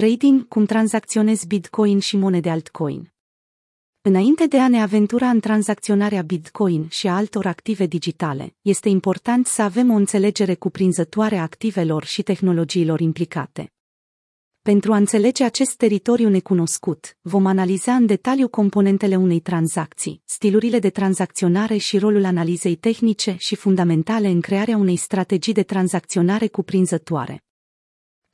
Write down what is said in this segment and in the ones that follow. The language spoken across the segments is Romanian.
Trading, cum tranzacționezi Bitcoin și monede altcoin. Înainte de a ne aventura în tranzacționarea Bitcoin și a altor active digitale, este important să avem o înțelegere cuprinzătoare a activelor și tehnologiilor implicate. Pentru a înțelege acest teritoriu necunoscut, vom analiza în detaliu componentele unei tranzacții, stilurile de tranzacționare și rolul analizei tehnice și fundamentale în crearea unei strategii de tranzacționare cuprinzătoare.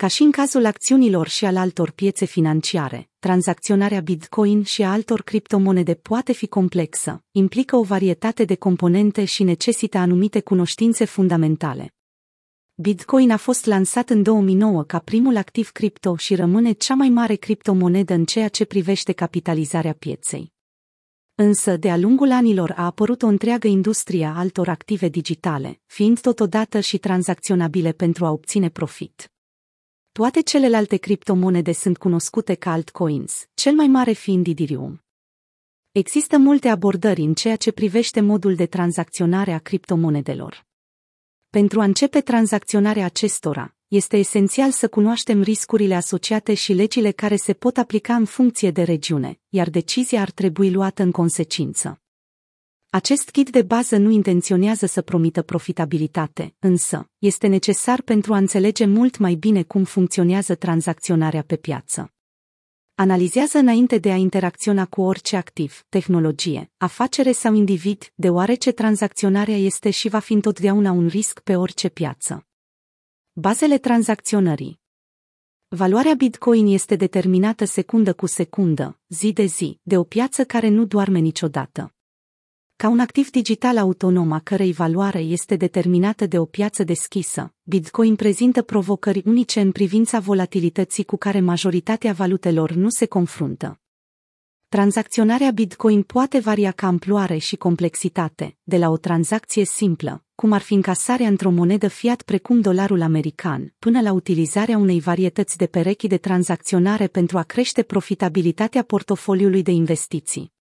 Ca și în cazul acțiunilor și al altor piețe financiare, tranzacționarea Bitcoin și a altor criptomonede poate fi complexă, implică o varietate de componente și necesită anumite cunoștințe fundamentale. Bitcoin a fost lansat în 2009 ca primul activ cripto și rămâne cea mai mare criptomonedă în ceea ce privește capitalizarea pieței. Însă, de-a lungul anilor a apărut o întreagă industrie a altor active digitale, fiind totodată și tranzacționabile pentru a obține profit. Toate celelalte criptomonede sunt cunoscute ca altcoins, cel mai mare fiind Ethereum. Există multe abordări în ceea ce privește modul de tranzacționare a criptomonedelor. Pentru a începe tranzacționarea acestora, este esențial să cunoaștem riscurile asociate și legile care se pot aplica în funcție de regiune, iar decizia ar trebui luată în consecință. Acest kit de bază nu intenționează să promită profitabilitate, însă, este necesar pentru a înțelege mult mai bine cum funcționează tranzacționarea pe piață. Analizează înainte de a interacționa cu orice activ, tehnologie, afacere sau individ, deoarece tranzacționarea este și va fi întotdeauna un risc pe orice piață. Bazele tranzacționării Valoarea Bitcoin este determinată secundă cu secundă, zi de zi, de o piață care nu doarme niciodată. Ca un activ digital autonom a cărei valoare este determinată de o piață deschisă, Bitcoin prezintă provocări unice în privința volatilității cu care majoritatea valutelor nu se confruntă. Tranzacționarea Bitcoin poate varia ca amploare și complexitate, de la o tranzacție simplă, cum ar fi încasarea într-o monedă fiat precum dolarul american, până la utilizarea unei varietăți de perechi de tranzacționare pentru a crește profitabilitatea portofoliului de investiții.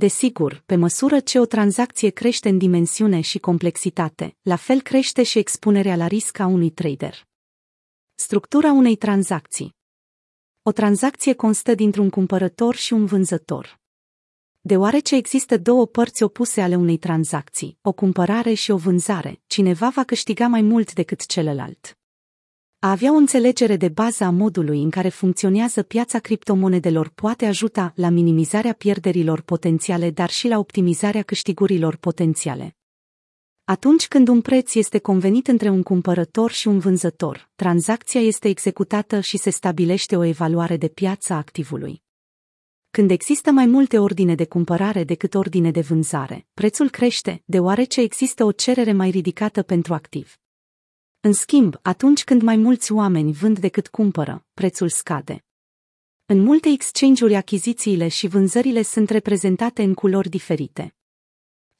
Desigur, pe măsură ce o tranzacție crește în dimensiune și complexitate, la fel crește și expunerea la risc a unui trader. Structura unei tranzacții O tranzacție constă dintr-un cumpărător și un vânzător. Deoarece există două părți opuse ale unei tranzacții, o cumpărare și o vânzare, cineva va câștiga mai mult decât celălalt. A avea o înțelegere de bază a modului în care funcționează piața criptomonedelor poate ajuta la minimizarea pierderilor potențiale, dar și la optimizarea câștigurilor potențiale. Atunci când un preț este convenit între un cumpărător și un vânzător, tranzacția este executată și se stabilește o evaluare de piață a activului. Când există mai multe ordine de cumpărare decât ordine de vânzare, prețul crește, deoarece există o cerere mai ridicată pentru activ. În schimb, atunci când mai mulți oameni vând decât cumpără, prețul scade. În multe exchange-uri achizițiile și vânzările sunt reprezentate în culori diferite.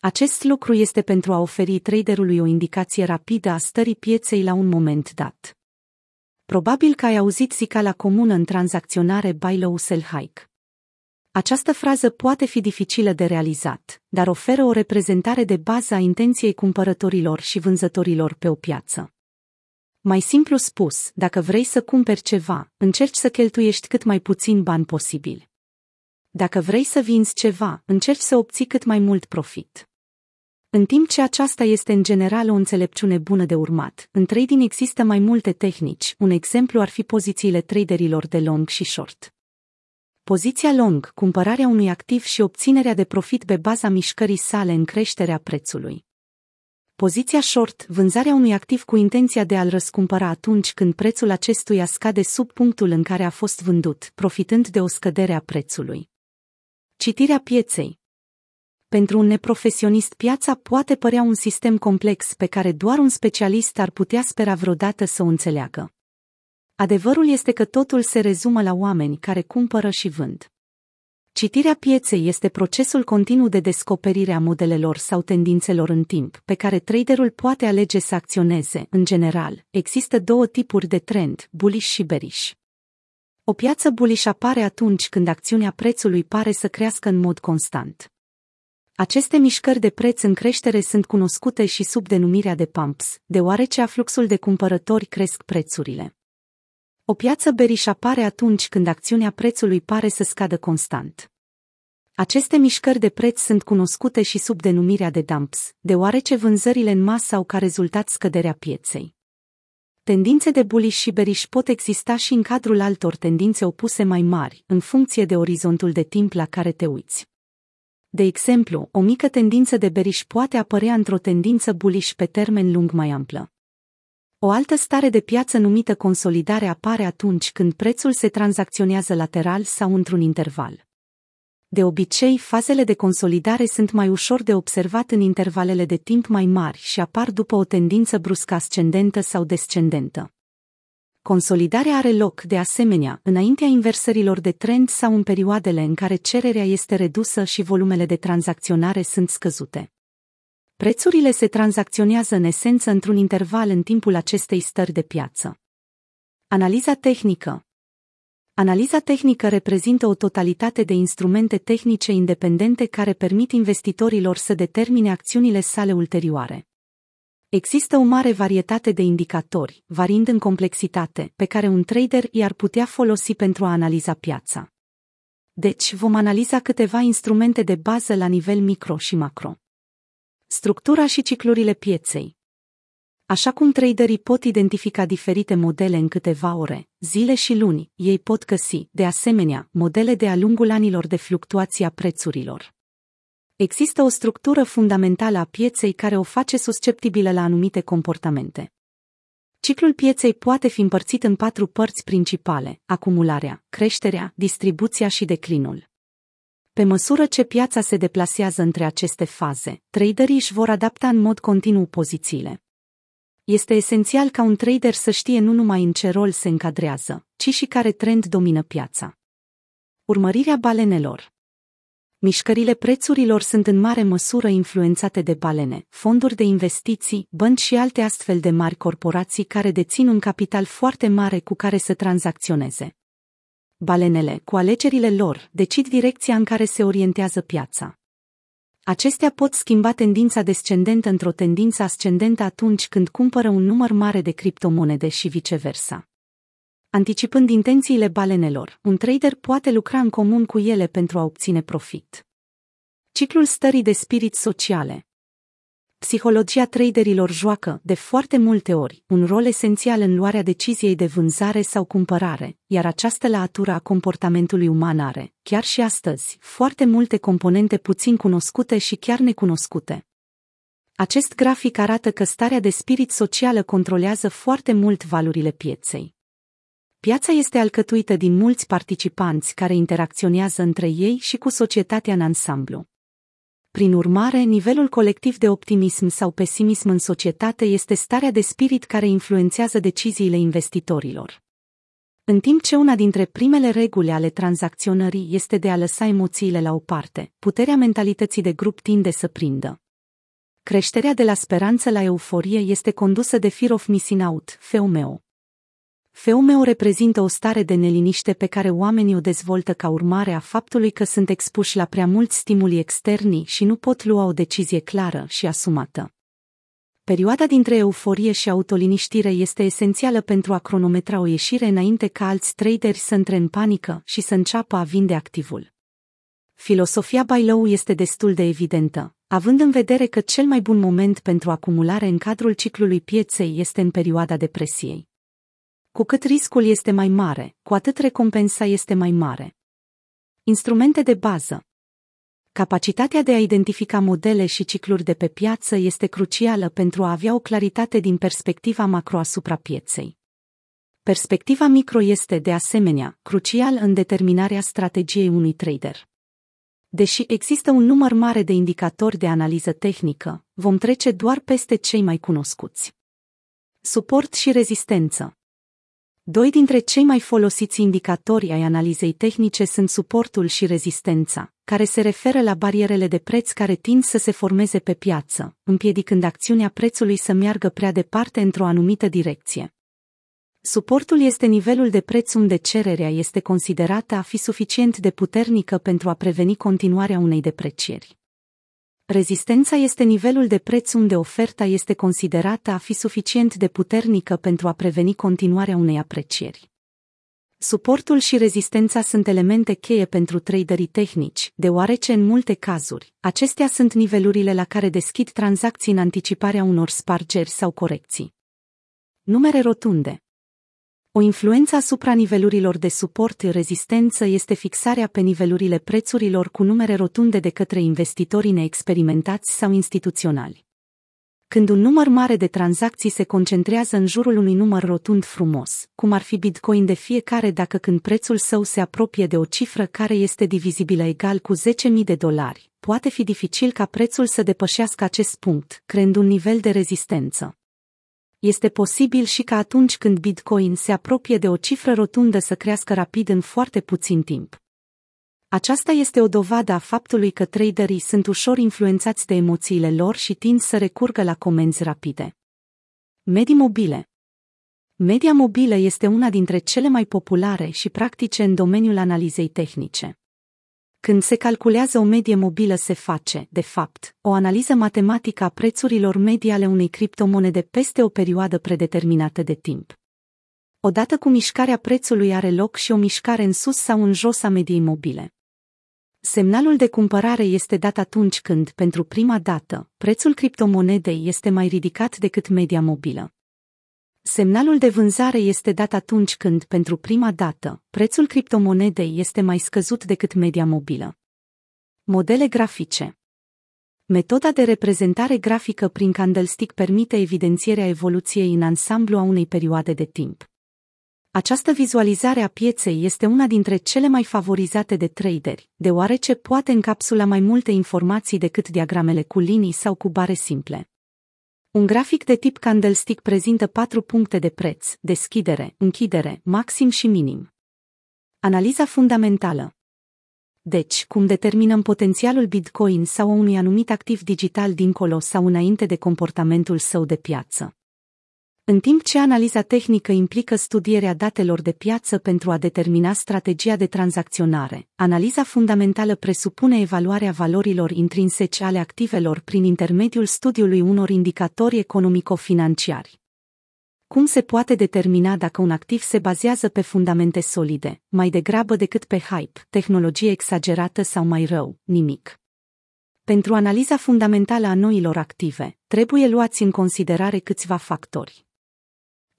Acest lucru este pentru a oferi traderului o indicație rapidă a stării pieței la un moment dat. Probabil că ai auzit zicala comună în tranzacționare buy low sell high. Această frază poate fi dificilă de realizat, dar oferă o reprezentare de bază a intenției cumpărătorilor și vânzătorilor pe o piață. Mai simplu spus, dacă vrei să cumperi ceva, încerci să cheltuiești cât mai puțin bani posibil. Dacă vrei să vinzi ceva, încerci să obții cât mai mult profit. În timp ce aceasta este în general o înțelepciune bună de urmat, în trading există mai multe tehnici, un exemplu ar fi pozițiile traderilor de long și short. Poziția long, cumpărarea unui activ și obținerea de profit pe baza mișcării sale în creșterea prețului. Poziția short, vânzarea unui activ cu intenția de a-l răscumpăra atunci când prețul acestuia scade sub punctul în care a fost vândut, profitând de o scădere a prețului. Citirea pieței Pentru un neprofesionist piața poate părea un sistem complex pe care doar un specialist ar putea spera vreodată să o înțeleagă. Adevărul este că totul se rezumă la oameni care cumpără și vând. Citirea pieței este procesul continuu de descoperire a modelelor sau tendințelor în timp, pe care traderul poate alege să acționeze. În general, există două tipuri de trend, bullish și bearish. O piață bullish apare atunci când acțiunea prețului pare să crească în mod constant. Aceste mișcări de preț în creștere sunt cunoscute și sub denumirea de pumps, deoarece afluxul de cumpărători cresc prețurile. O piață beriș apare atunci când acțiunea prețului pare să scadă constant. Aceste mișcări de preț sunt cunoscute și sub denumirea de dumps, deoarece vânzările în masă au ca rezultat scăderea pieței. Tendințe de bullish și bearish pot exista și în cadrul altor tendințe opuse mai mari, în funcție de orizontul de timp la care te uiți. De exemplu, o mică tendință de bearish poate apărea într-o tendință bullish pe termen lung mai amplă. O altă stare de piață numită consolidare apare atunci când prețul se tranzacționează lateral sau într-un interval. De obicei, fazele de consolidare sunt mai ușor de observat în intervalele de timp mai mari și apar după o tendință bruscă ascendentă sau descendentă. Consolidarea are loc, de asemenea, înaintea inversărilor de trend sau în perioadele în care cererea este redusă și volumele de tranzacționare sunt scăzute. Prețurile se tranzacționează în esență într-un interval în timpul acestei stări de piață. Analiza tehnică Analiza tehnică reprezintă o totalitate de instrumente tehnice independente care permit investitorilor să determine acțiunile sale ulterioare. Există o mare varietate de indicatori, variind în complexitate, pe care un trader i-ar putea folosi pentru a analiza piața. Deci, vom analiza câteva instrumente de bază la nivel micro și macro. Structura și ciclurile pieței. Așa cum traderii pot identifica diferite modele în câteva ore, zile și luni, ei pot găsi, de asemenea, modele de-a lungul anilor de fluctuație a prețurilor. Există o structură fundamentală a pieței care o face susceptibilă la anumite comportamente. Ciclul pieței poate fi împărțit în patru părți principale: acumularea, creșterea, distribuția și declinul. Pe măsură ce piața se deplasează între aceste faze, traderii își vor adapta în mod continuu pozițiile. Este esențial ca un trader să știe nu numai în ce rol se încadrează, ci și care trend domină piața. Urmărirea balenelor Mișcările prețurilor sunt în mare măsură influențate de balene, fonduri de investiții, bănci și alte astfel de mari corporații care dețin un capital foarte mare cu care să tranzacționeze. Balenele, cu alegerile lor, decid direcția în care se orientează piața. Acestea pot schimba tendința descendentă într-o tendință ascendentă atunci când cumpără un număr mare de criptomonede și viceversa. Anticipând intențiile balenelor, un trader poate lucra în comun cu ele pentru a obține profit. Ciclul stării de spirit sociale Psihologia traderilor joacă, de foarte multe ori, un rol esențial în luarea deciziei de vânzare sau cumpărare, iar această latură a comportamentului uman are, chiar și astăzi, foarte multe componente puțin cunoscute și chiar necunoscute. Acest grafic arată că starea de spirit socială controlează foarte mult valurile pieței. Piața este alcătuită din mulți participanți care interacționează între ei și cu societatea în ansamblu. Prin urmare, nivelul colectiv de optimism sau pesimism în societate este starea de spirit care influențează deciziile investitorilor. În timp ce una dintre primele reguli ale tranzacționării este de a lăsa emoțiile la o parte, puterea mentalității de grup tinde să prindă. Creșterea de la speranță la euforie este condusă de fear of missing out, FOMO. FOMO reprezintă o stare de neliniște pe care oamenii o dezvoltă ca urmare a faptului că sunt expuși la prea mulți stimuli externi și nu pot lua o decizie clară și asumată. Perioada dintre euforie și autoliniștire este esențială pentru a cronometra o ieșire înainte ca alți traderi să intre în panică și să înceapă a vinde activul. Filosofia buy low este destul de evidentă, având în vedere că cel mai bun moment pentru acumulare în cadrul ciclului pieței este în perioada depresiei. Cu cât riscul este mai mare, cu atât recompensa este mai mare. Instrumente de bază Capacitatea de a identifica modele și cicluri de pe piață este crucială pentru a avea o claritate din perspectiva macro asupra pieței. Perspectiva micro este, de asemenea, crucial în determinarea strategiei unui trader. Deși există un număr mare de indicatori de analiză tehnică, vom trece doar peste cei mai cunoscuți. Suport și rezistență Doi dintre cei mai folosiți indicatori ai analizei tehnice sunt suportul și rezistența, care se referă la barierele de preț care tind să se formeze pe piață, împiedicând acțiunea prețului să meargă prea departe într-o anumită direcție. Suportul este nivelul de preț unde cererea este considerată a fi suficient de puternică pentru a preveni continuarea unei deprecieri. Rezistența este nivelul de preț unde oferta este considerată a fi suficient de puternică pentru a preveni continuarea unei aprecieri. Suportul și rezistența sunt elemente cheie pentru traderii tehnici, deoarece în multe cazuri, acestea sunt nivelurile la care deschid tranzacții în anticiparea unor spargeri sau corecții. Numere rotunde o influență asupra nivelurilor de suport rezistență este fixarea pe nivelurile prețurilor cu numere rotunde de către investitorii neexperimentați sau instituționali. Când un număr mare de tranzacții se concentrează în jurul unui număr rotund frumos, cum ar fi Bitcoin de fiecare dacă când prețul său se apropie de o cifră care este divizibilă egal cu 10.000 de dolari, poate fi dificil ca prețul să depășească acest punct, creând un nivel de rezistență. Este posibil și ca atunci când Bitcoin se apropie de o cifră rotundă să crească rapid în foarte puțin timp. Aceasta este o dovadă a faptului că traderii sunt ușor influențați de emoțiile lor și tind să recurgă la comenzi rapide. Medii mobile Media mobilă este una dintre cele mai populare și practice în domeniul analizei tehnice. Când se calculează o medie mobilă se face, de fapt, o analiză matematică a prețurilor medii ale unei criptomonede peste o perioadă predeterminată de timp. Odată cu mișcarea prețului are loc și o mișcare în sus sau în jos a mediei mobile. Semnalul de cumpărare este dat atunci când, pentru prima dată, prețul criptomonedei este mai ridicat decât media mobilă. Semnalul de vânzare este dat atunci când, pentru prima dată, prețul criptomonedei este mai scăzut decât media mobilă. Modele grafice Metoda de reprezentare grafică prin candlestick permite evidențierea evoluției în ansamblu a unei perioade de timp. Această vizualizare a pieței este una dintre cele mai favorizate de traderi, deoarece poate încapsula mai multe informații decât diagramele cu linii sau cu bare simple. Un grafic de tip candlestick prezintă patru puncte de preț, deschidere, închidere, maxim și minim. Analiza fundamentală Deci, cum determinăm potențialul Bitcoin sau unui anumit activ digital dincolo sau înainte de comportamentul său de piață? În timp ce analiza tehnică implică studierea datelor de piață pentru a determina strategia de tranzacționare, analiza fundamentală presupune evaluarea valorilor intrinsece ale activelor prin intermediul studiului unor indicatori economico-financiari. Cum se poate determina dacă un activ se bazează pe fundamente solide, mai degrabă decât pe hype, tehnologie exagerată sau mai rău, nimic? Pentru analiza fundamentală a noilor active, trebuie luați în considerare câțiva factori.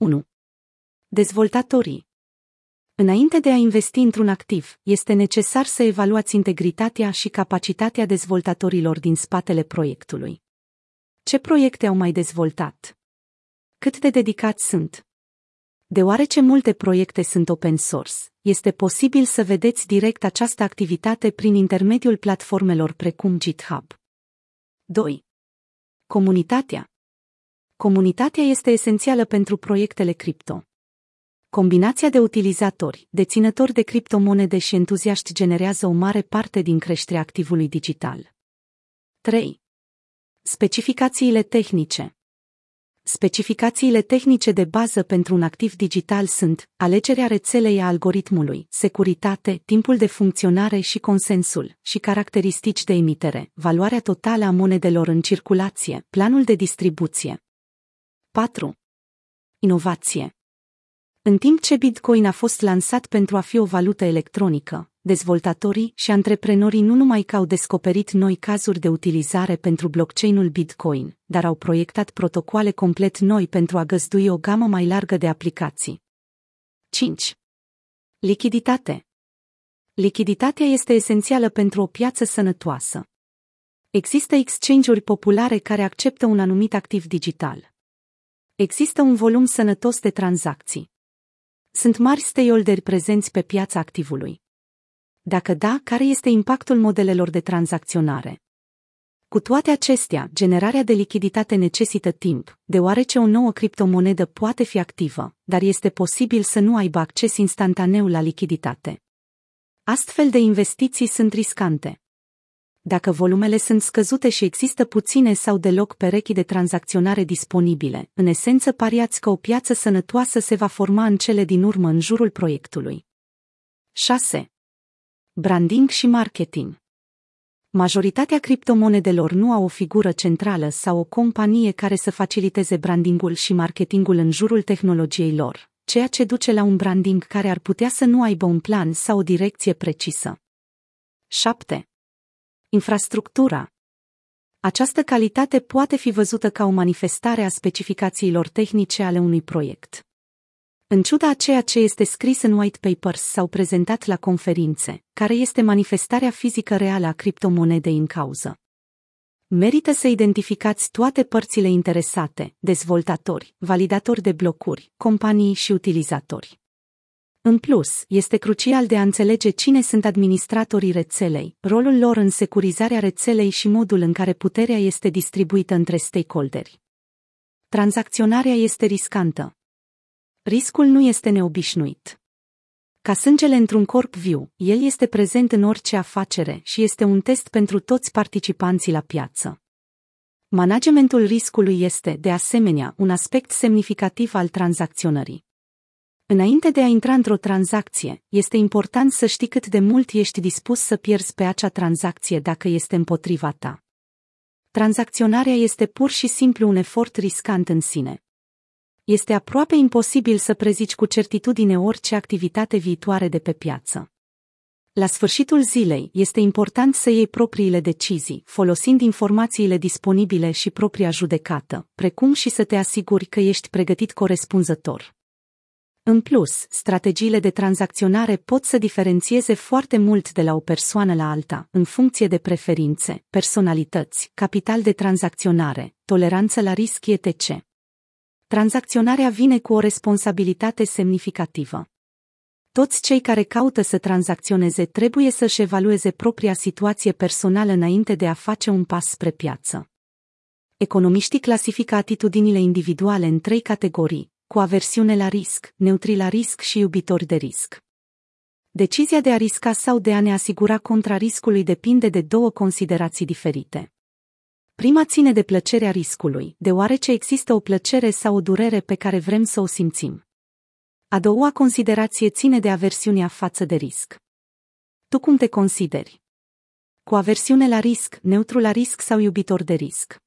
1. Dezvoltatorii Înainte de a investi într-un activ, este necesar să evaluați integritatea și capacitatea dezvoltatorilor din spatele proiectului. Ce proiecte au mai dezvoltat? Cât de dedicați sunt? Deoarece multe proiecte sunt open source, este posibil să vedeți direct această activitate prin intermediul platformelor precum GitHub. 2. Comunitatea Comunitatea este esențială pentru proiectele cripto. Combinația de utilizatori, deținători de criptomonede și entuziaști generează o mare parte din creșterea activului digital. 3. Specificațiile tehnice Specificațiile tehnice de bază pentru un activ digital sunt alegerea rețelei a algoritmului, securitate, timpul de funcționare și consensul, și caracteristici de emitere, valoarea totală a monedelor în circulație, planul de distribuție, 4. Inovație În timp ce Bitcoin a fost lansat pentru a fi o valută electronică, dezvoltatorii și antreprenorii nu numai că au descoperit noi cazuri de utilizare pentru blockchain-ul Bitcoin, dar au proiectat protocoale complet noi pentru a găzdui o gamă mai largă de aplicații. 5. Lichiditate Lichiditatea este esențială pentru o piață sănătoasă. Există exchange-uri populare care acceptă un anumit activ digital. Există un volum sănătos de tranzacții. Sunt mari stakeholderi prezenți pe piața activului. Dacă da, care este impactul modelelor de tranzacționare? Cu toate acestea, generarea de lichiditate necesită timp, deoarece o nouă criptomonedă poate fi activă, dar este posibil să nu aibă acces instantaneu la lichiditate. Astfel de investiții sunt riscante. Dacă volumele sunt scăzute și există puține sau deloc perechi de tranzacționare disponibile, în esență pariați că o piață sănătoasă se va forma în cele din urmă în jurul proiectului. 6. Branding și marketing Majoritatea criptomonedelor nu au o figură centrală sau o companie care să faciliteze brandingul și marketingul în jurul tehnologiei lor, ceea ce duce la un branding care ar putea să nu aibă un plan sau o direcție precisă. 7. Infrastructura. Această calitate poate fi văzută ca o manifestare a specificațiilor tehnice ale unui proiect. În ciuda a ceea ce este scris în white papers sau prezentat la conferințe, care este manifestarea fizică reală a criptomonedei în cauză. Merită să identificați toate părțile interesate, dezvoltatori, validatori de blocuri, companii și utilizatori. În plus, este crucial de a înțelege cine sunt administratorii rețelei, rolul lor în securizarea rețelei și modul în care puterea este distribuită între stakeholderi. Tranzacționarea este riscantă. Riscul nu este neobișnuit. Ca sângele într-un corp viu, el este prezent în orice afacere și este un test pentru toți participanții la piață. Managementul riscului este, de asemenea, un aspect semnificativ al tranzacționării. Înainte de a intra într-o tranzacție, este important să știi cât de mult ești dispus să pierzi pe acea tranzacție dacă este împotriva ta. Tranzacționarea este pur și simplu un efort riscant în sine. Este aproape imposibil să prezici cu certitudine orice activitate viitoare de pe piață. La sfârșitul zilei, este important să iei propriile decizii, folosind informațiile disponibile și propria judecată, precum și să te asiguri că ești pregătit corespunzător. În plus, strategiile de tranzacționare pot să diferențieze foarte mult de la o persoană la alta, în funcție de preferințe, personalități, capital de tranzacționare, toleranță la risc etc. Tranzacționarea vine cu o responsabilitate semnificativă. Toți cei care caută să tranzacționeze trebuie să-și evalueze propria situație personală înainte de a face un pas spre piață. Economiștii clasifică atitudinile individuale în trei categorii, cu aversiune la risc, neutri la risc și iubitori de risc. Decizia de a risca sau de a ne asigura contra riscului depinde de două considerații diferite. Prima ține de plăcerea riscului, deoarece există o plăcere sau o durere pe care vrem să o simțim. A doua considerație ține de aversiunea față de risc. Tu cum te consideri? Cu aversiune la risc, neutru la risc sau iubitor de risc?